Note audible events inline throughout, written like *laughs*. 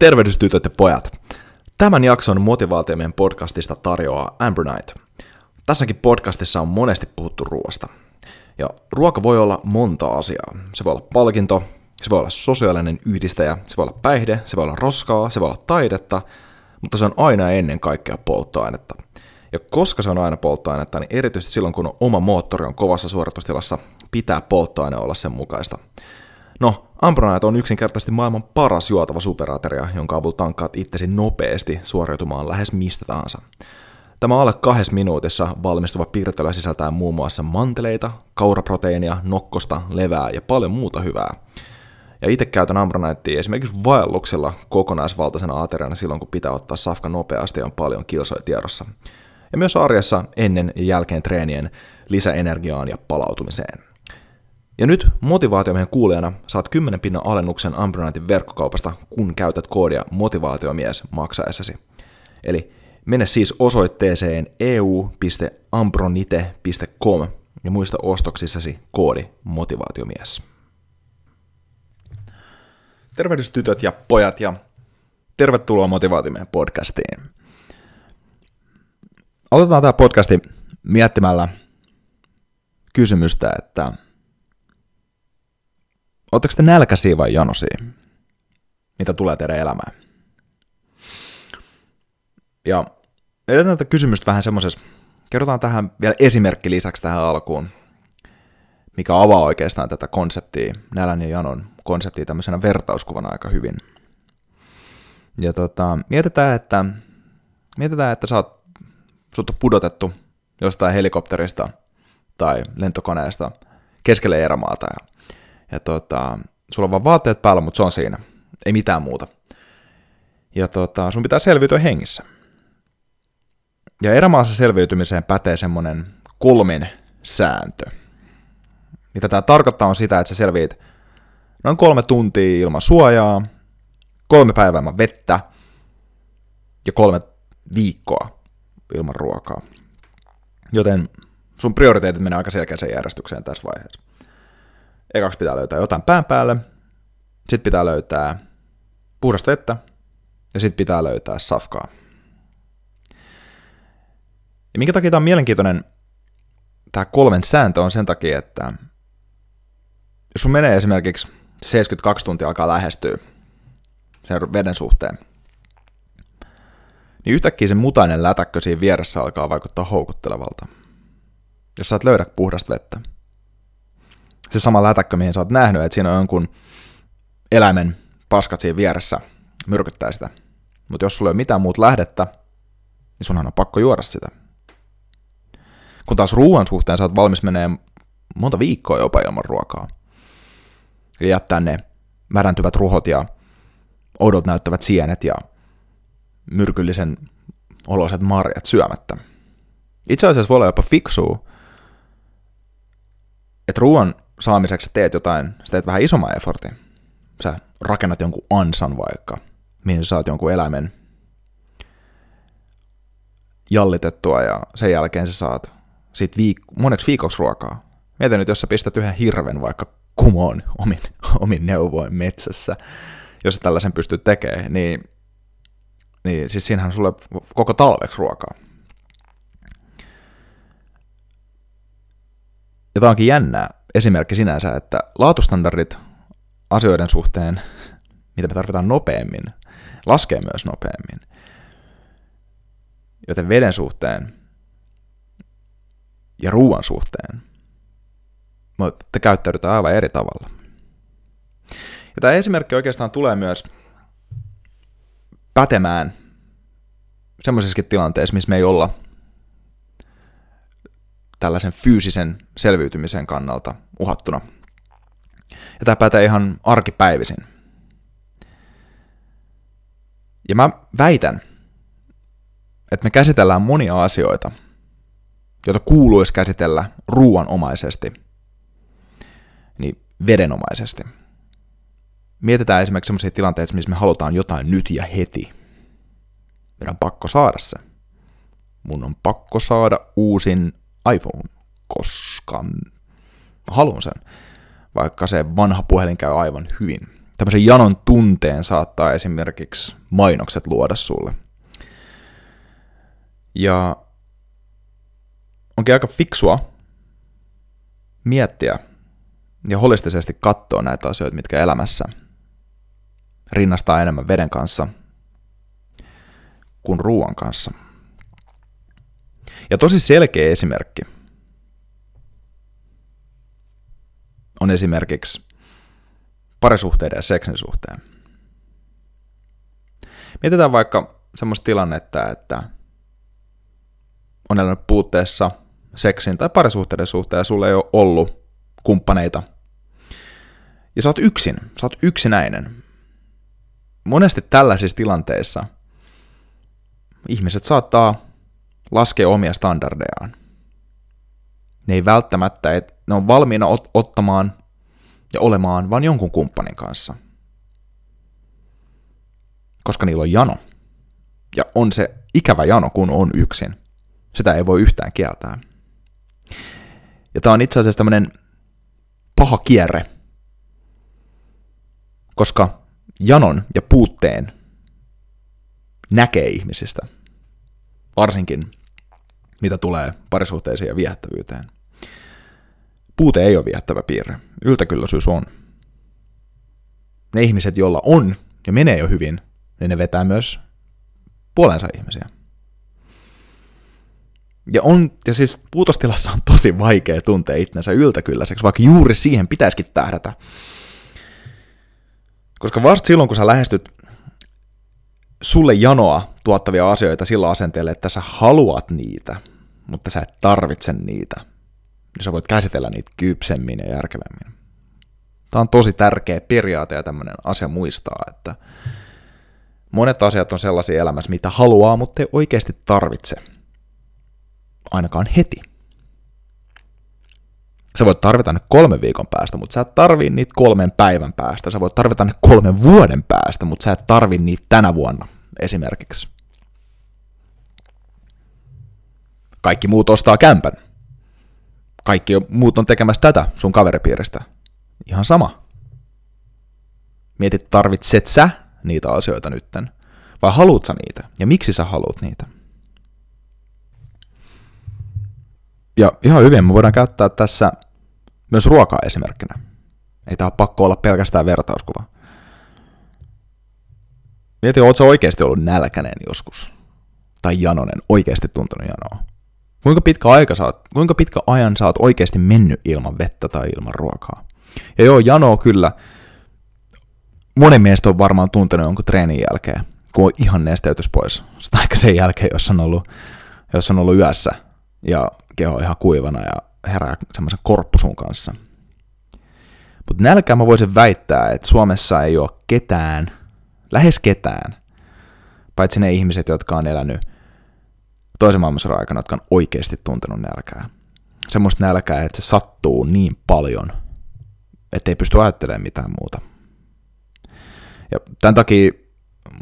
Tervehdys tytöt ja pojat. Tämän jakson motivaatiomien podcastista tarjoaa Amber Knight. Tässäkin podcastissa on monesti puhuttu ruoasta. Ja ruoka voi olla monta asiaa. Se voi olla palkinto, se voi olla sosiaalinen yhdistäjä, se voi olla päihde, se voi olla roskaa, se voi olla taidetta, mutta se on aina ennen kaikkea polttoainetta. Ja koska se on aina polttoainetta, niin erityisesti silloin kun oma moottori on kovassa suoritustilassa, pitää polttoaine olla sen mukaista. No, Ambronite on yksinkertaisesti maailman paras juotava superateria, jonka avulla tankkaat itsesi nopeasti suoriutumaan lähes mistä tahansa. Tämä alle kahdessa minuutissa valmistuva piirtelö sisältää muun muassa manteleita, kauraproteiinia, nokkosta, levää ja paljon muuta hyvää. Ja itse käytän Ambroniteia esimerkiksi vaelluksella kokonaisvaltaisena ateriana silloin, kun pitää ottaa safka nopeasti ja on paljon kilsoja tiedossa. Ja myös arjessa ennen ja jälkeen treenien lisäenergiaan ja palautumiseen. Ja nyt motivaatiomiehen kuulijana saat 10 pinnan alennuksen Ambronitein verkkokaupasta, kun käytät koodia motivaatiomies maksaessasi. Eli mene siis osoitteeseen eu.ambronite.com ja muista ostoksissasi koodi motivaatiomies. Tervehdys tytöt ja pojat ja tervetuloa motivaatiomiehen podcastiin. Aloitetaan tämä podcasti miettimällä kysymystä, että Oletteko te nälkäisiä vai janosia? Mitä tulee teidän elämään? Ja edetään tätä kysymystä vähän semmoisessa, kerrotaan tähän vielä esimerkki lisäksi tähän alkuun, mikä avaa oikeastaan tätä konseptia, nälän ja janon konseptia tämmöisenä vertauskuvana aika hyvin. Ja tota, mietitään, että, mietitään, että sä oot, sut on pudotettu jostain helikopterista tai lentokoneesta keskelle erämaata ja ja tota, sulla on vaan vaatteet päällä, mutta se on siinä. Ei mitään muuta. Ja tota, sun pitää selviytyä hengissä. Ja erämaassa selviytymiseen pätee semmonen kolmen sääntö. Mitä tämä tarkoittaa on sitä, että sä selviit noin kolme tuntia ilman suojaa, kolme päivää ilman vettä ja kolme viikkoa ilman ruokaa. Joten sun prioriteetit menee aika selkeäseen järjestykseen tässä vaiheessa. Ekaksi pitää löytää jotain pään päälle, sitten pitää löytää puhdasta vettä. Ja sitten pitää löytää safkaa. Ja minkä takia tämä on mielenkiintoinen, tämä kolmen sääntö on sen takia, että jos sun menee esimerkiksi 72 tuntia alkaa lähestyä sen veden suhteen, niin yhtäkkiä se mutainen lätäkkö siinä vieressä alkaa vaikuttaa houkuttelevalta, jos sä et löydä puhdasta vettä se sama lätäkkö, mihin sä oot nähnyt, että siinä on jonkun eläimen paskat siinä vieressä, myrkyttää sitä. Mutta jos sulla ei ole mitään muuta lähdettä, niin sunhan on pakko juoda sitä. Kun taas ruoan suhteen sä oot valmis menee monta viikkoa jopa ilman ruokaa. Ja jättää ne märäntyvät ruhot ja oudot näyttävät sienet ja myrkyllisen oloiset marjat syömättä. Itse asiassa voi olla jopa fiksua, että ruoan saamiseksi teet jotain, sä teet vähän isomman effortin. Sä rakennat jonkun ansan vaikka, mihin sä saat jonkun eläimen jallitettua ja sen jälkeen sä saat siitä viik- moneksi viikoksi ruokaa. Mietin nyt, jos sä pistät yhden hirven vaikka kumoon omin, *laughs* omin neuvoin metsässä, jos sä tällaisen pystyt tekemään, niin, niin siis siinähän sulle koko talveksi ruokaa. Ja tämä onkin jännää, esimerkki sinänsä, että laatustandardit asioiden suhteen, mitä me tarvitaan nopeammin, laskee myös nopeammin. Joten veden suhteen ja ruoan suhteen me käyttäydytään aivan eri tavalla. Ja tämä esimerkki oikeastaan tulee myös pätemään semmoisessakin tilanteessa, missä me ei olla tällaisen fyysisen selviytymisen kannalta uhattuna. Ja tämä pätee ihan arkipäivisin. Ja mä väitän, että me käsitellään monia asioita, joita kuuluisi käsitellä ruuanomaisesti, niin vedenomaisesti. Mietitään esimerkiksi sellaisia tilanteita, missä me halutaan jotain nyt ja heti. Meidän on pakko saada se. Mun on pakko saada uusin iPhone, koska haluan sen, vaikka se vanha puhelin käy aivan hyvin. tämmöisen janon tunteen saattaa esimerkiksi mainokset luoda sulle. Ja onkin aika fiksua miettiä ja holistisesti katsoa näitä asioita, mitkä elämässä rinnastaa enemmän veden kanssa kuin ruoan kanssa. Ja tosi selkeä esimerkki on esimerkiksi parisuhteiden ja seksin suhteen. Mietitään vaikka semmoista tilannetta, että on elänyt puutteessa seksin tai parisuhteiden suhteen ja sulla ei ole ollut kumppaneita. Ja sä oot yksin, sä oot yksinäinen. Monesti tällaisissa tilanteissa ihmiset saattaa laskea omia standardejaan. Ne ei välttämättä, että ne on valmiina ot- ottamaan ja olemaan vain jonkun kumppanin kanssa. Koska niillä on jano. Ja on se ikävä jano, kun on yksin. Sitä ei voi yhtään kieltää. Ja tämä on itse asiassa tämmöinen paha kierre, koska janon ja puutteen näkee ihmisistä, varsinkin mitä tulee parisuhteisiin ja viehättävyyteen. Puute ei ole viehättävä piirre, yltäkylläisyys on. Ne ihmiset, joilla on ja menee jo hyvin, niin ne vetää myös puolensa ihmisiä. Ja, on, ja siis puutostilassa on tosi vaikea tuntea itsensä yltäkylläiseksi, vaikka juuri siihen pitäisikin tähdätä. Koska vasta silloin, kun sä lähestyt sulle janoa tuottavia asioita sillä asenteella, että sä haluat niitä, mutta sä et tarvitse niitä, niin sä voit käsitellä niitä kypsemmin ja järkevämmin. Tämä on tosi tärkeä periaate ja tämmöinen asia muistaa, että monet asiat on sellaisia elämässä, mitä haluaa, mutta ei oikeasti tarvitse – ainakaan heti. Sä voit tarvita ne kolmen viikon päästä, mutta sä et tarvii niitä kolmen päivän päästä. Sä voit tarvita ne kolmen vuoden päästä, mutta sä et tarvii niitä tänä vuonna esimerkiksi. Kaikki muut ostaa kämpän. Kaikki muut on tekemässä tätä sun kaveripiiristä. Ihan sama. Mietit, tarvitset sä niitä asioita nytten, vai haluut sä niitä, ja miksi sä haluat niitä. Ja ihan hyvin me voidaan käyttää tässä myös ruokaa esimerkkinä. Ei tämä pakko olla pelkästään vertauskuva. Mieti, oletko oikeasti ollut nälkäinen joskus? Tai janonen, oikeasti tuntunut janoa? Kuinka pitkä, aika saat, kuinka pitkä ajan sä oot oikeasti mennyt ilman vettä tai ilman ruokaa? Ja joo, janoa kyllä. Monen mielestä on varmaan tuntenut jonkun treenin jälkeen, kun on ihan nesteytys pois. Tai sen jälkeen, jos on ollut, jos on ollut yössä ja keho ihan kuivana ja herää semmoisen korppusun kanssa. Mutta nälkää mä voisin väittää, että Suomessa ei ole ketään, lähes ketään, paitsi ne ihmiset, jotka on elänyt toisen maailmansodan aikana, jotka on oikeasti tuntenut nälkää. Semmoista nälkää, että se sattuu niin paljon, että ei pysty ajattelemaan mitään muuta. Ja tämän takia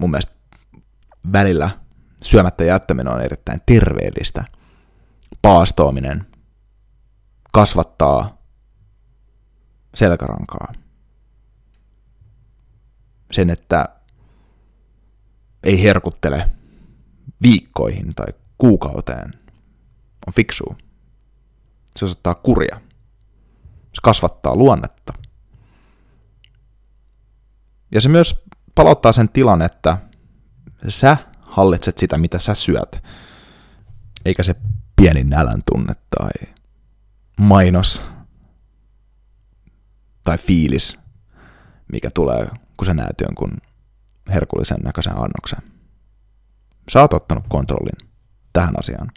mun mielestä välillä syömättä jättäminen on erittäin terveellistä – paastoaminen kasvattaa selkärankaa. Sen, että ei herkuttele viikkoihin tai kuukauteen, on fiksu. Se osoittaa kuria. Se kasvattaa luonnetta. Ja se myös palauttaa sen tilan, että sä hallitset sitä, mitä sä syöt, eikä se pieni nälän tunne tai mainos tai fiilis, mikä tulee, kun sä näet jonkun herkullisen näköisen annoksen. Sä oot ottanut kontrollin tähän asiaan.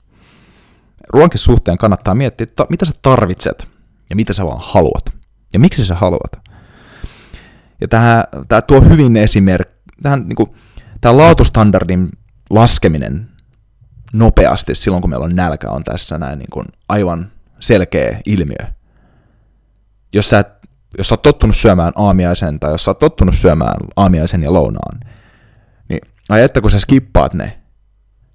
Ruoankin suhteen kannattaa miettiä, että mitä sä tarvitset ja mitä sä vaan haluat. Ja miksi sä haluat. Ja tämä, tämä tuo hyvin esimerkki, tähän, niin kuin, tämä laatustandardin laskeminen nopeasti silloin, kun meillä on nälkä, on tässä näin niin kuin aivan selkeä ilmiö. Jos sä, jos sä oot tottunut syömään aamiaisen tai jos sä oot tottunut syömään aamiaisen ja lounaan, niin ai että kun sä skippaat ne,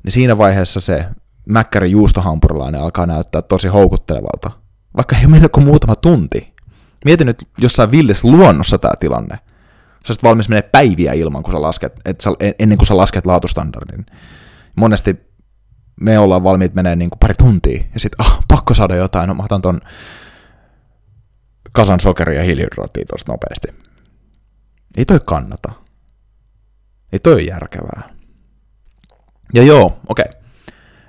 niin siinä vaiheessa se mäkkäri juustohampurilainen alkaa näyttää tosi houkuttelevalta. Vaikka ei ole mennyt kuin muutama tunti. Mieti nyt jossain villis luonnossa tämä tilanne. Sä oot valmis menee päiviä ilman, kun sä lasket, et sä, ennen kuin sä lasket laatustandardin. Monesti me ollaan valmiit menee niin kuin pari tuntia, ja sitten ah, pakko saada jotain, no mä otan ton kasan sokeria ja hiilihydraattia tosta nopeasti. Ei toi kannata. Ei toi ole järkevää. Ja joo, okei. Okay.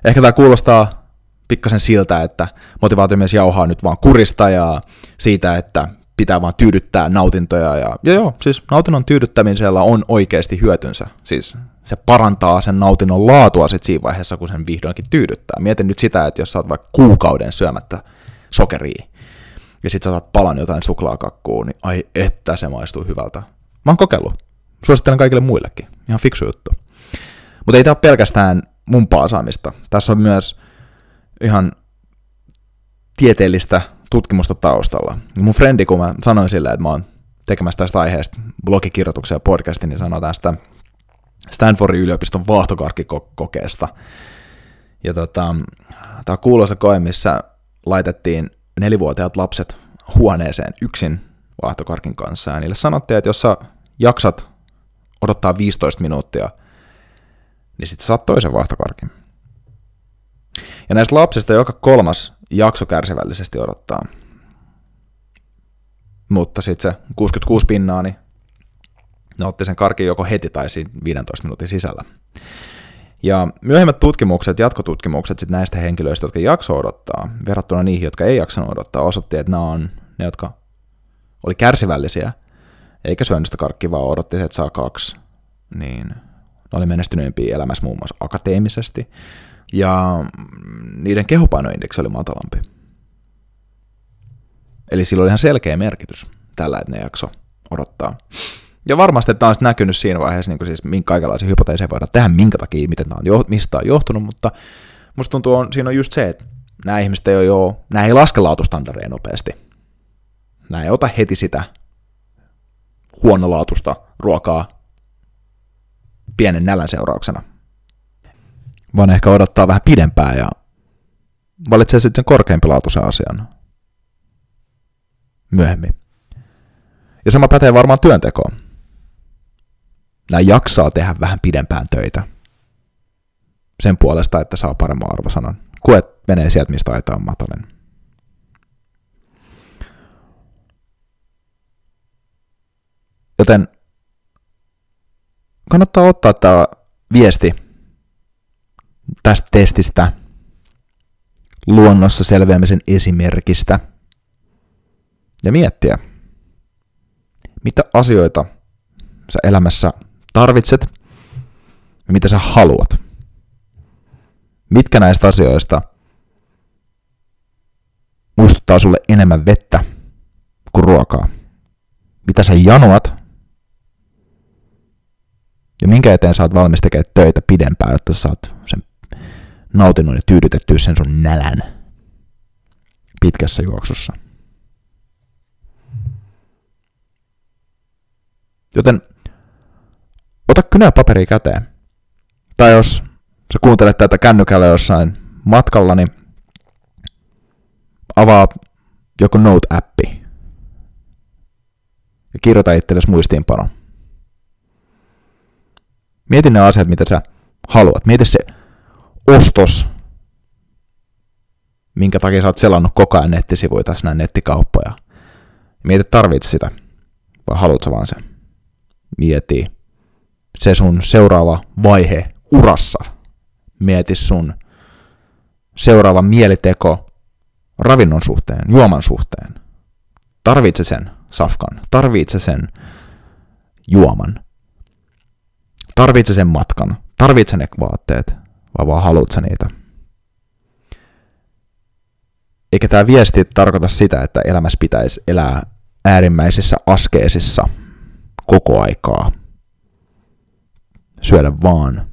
Ehkä tämä kuulostaa pikkasen siltä, että motivaatiomies jauhaa nyt vaan kurista ja siitä, että pitää vaan tyydyttää nautintoja. Ja, ja joo, siis nautinnon tyydyttämisellä on oikeasti hyötynsä. Siis se parantaa sen nautinnon laatua sit siinä vaiheessa, kun sen vihdoinkin tyydyttää. Mietin nyt sitä, että jos sä oot vaikka kuukauden syömättä sokeria, ja sit sä palan jotain suklaakakkuu, niin ai että se maistuu hyvältä. Mä oon kokeillut. Suosittelen kaikille muillekin. Ihan fiksu juttu. Mutta ei tämä ole pelkästään mun paasaamista. Tässä on myös ihan tieteellistä tutkimusta taustalla. Mun frendi, kun mä sanoin sille, että mä oon tekemässä tästä aiheesta blogikirjoituksia ja podcastin, niin sanoi tästä Stanfordin yliopiston vaahtokarkkikokeesta. Ja tota, tämä on kuuluisa koe, missä laitettiin nelivuotiaat lapset huoneeseen yksin vaahtokarkin kanssa. Ja niille sanottiin, että jos sä jaksat odottaa 15 minuuttia, niin sitten saat toisen vaahtokarkin. Ja näistä lapsista joka kolmas jakso kärsivällisesti odottaa. Mutta sitten se 66 pinnaa, niin ne otti sen karkin joko heti tai siinä 15 minuutin sisällä. Ja myöhemmät tutkimukset, jatkotutkimukset sit näistä henkilöistä, jotka jakso odottaa, verrattuna niihin, jotka ei jaksanut odottaa, osoitti, että nämä on ne, jotka oli kärsivällisiä, eikä syönyt sitä karkkia, vaan odotti, että saa kaksi, niin ne oli menestyneempiä elämässä muun muassa akateemisesti, ja niiden kehopainoindeksi oli matalampi. Eli sillä oli ihan selkeä merkitys tällä, että ne jakso odottaa. Ja varmasti tämä on näkynyt siinä vaiheessa, niin kuin siis minkä kaikenlaisia hypoteeseja voidaan tehdä, minkä takia, miten tämä on, mistä on johtunut, mutta musta tuntuu, on, siinä on just se, että nämä ihmiset ei ole jo, nämä ei laske laatustandardeja nopeasti. Nämä ei ota heti sitä huonolaatusta ruokaa pienen nälän seurauksena, vaan ehkä odottaa vähän pidempään ja valitsee sitten sen korkeampilaatuisen asian myöhemmin. Ja sama pätee varmaan työntekoon. Nämä jaksaa tehdä vähän pidempään töitä sen puolesta, että saa paremman arvosanan, kuin että menee sieltä, mistä aita on matalin. Joten kannattaa ottaa tämä viesti tästä testistä, luonnossa selviämisen esimerkistä ja miettiä, mitä asioita sä elämässä tarvitset ja mitä sä haluat. Mitkä näistä asioista muistuttaa sulle enemmän vettä kuin ruokaa. Mitä sä janoat ja minkä eteen sä oot valmis tekemään töitä pidempään, jotta sä saat sen nautinnon ja tyydytettyä sen sun nälän pitkässä juoksussa. Joten ota kynä paperi käteen. Tai jos sä kuuntelet tätä kännykällä jossain matkalla, niin avaa joku Note-appi ja kirjoita itsellesi muistiinpano. Mieti ne asiat, mitä sä haluat. Mieti se ostos, minkä takia sä oot selannut koko ajan nettisivuja tässä näin nettikauppoja. Mieti, tarvitset sitä vai haluat sä vaan sen. Mieti se sun seuraava vaihe urassa. Mieti sun seuraava mieliteko ravinnon suhteen, juoman suhteen. Tarvitse sen safkan, tarvitse sen juoman, tarvitse sen matkan, tarvitse ne vaatteet, vai vaan haluat sä niitä? Eikä tämä viesti tarkoita sitä, että elämässä pitäisi elää äärimmäisissä askeesissa koko aikaa. Syödä vaan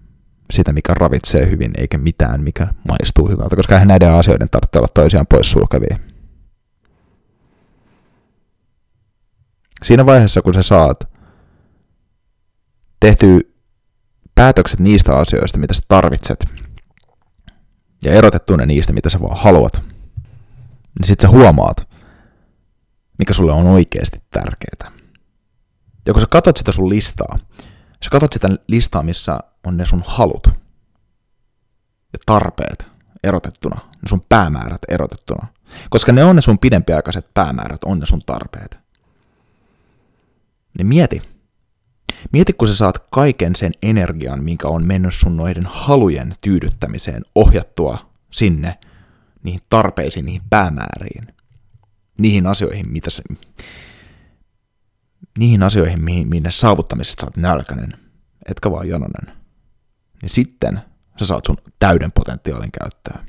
sitä, mikä ravitsee hyvin, eikä mitään, mikä maistuu hyvältä, koska eihän näiden asioiden tarvitse olla toisiaan poissulkevia. Siinä vaiheessa, kun sä saat tehty päätökset niistä asioista, mitä sä tarvitset, ja erotettu ne niistä, mitä sä vaan haluat, niin sit sä huomaat, mikä sulle on oikeasti tärkeää. Ja kun sä katsot sitä sun listaa, sä katsot sitä listaa, missä on ne sun halut ja tarpeet erotettuna, ne sun päämäärät erotettuna. Koska ne on ne sun pidempiaikaiset päämäärät, on ne sun tarpeet. Niin mieti. Mieti, kun sä saat kaiken sen energian, minkä on mennyt sun noiden halujen tyydyttämiseen ohjattua sinne, niihin tarpeisiin, niihin päämääriin, niihin asioihin, mitä se, niihin asioihin, mihin, mihin saavuttamisesta sä oot nälkäinen, etkä vaan jononen, niin sitten sä saat sun täyden potentiaalin käyttöön.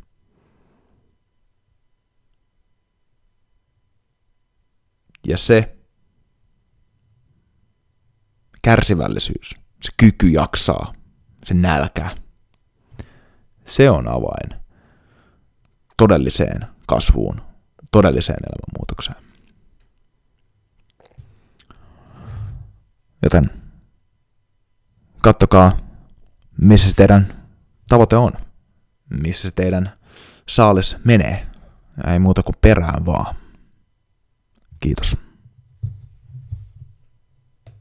Ja se kärsivällisyys, se kyky jaksaa, se nälkä, se on avain todelliseen kasvuun, todelliseen elämänmuutokseen. Joten kattokaa, missä se teidän tavoite on, missä se teidän saalis menee. Ei muuta kuin perään vaan. Kiitos.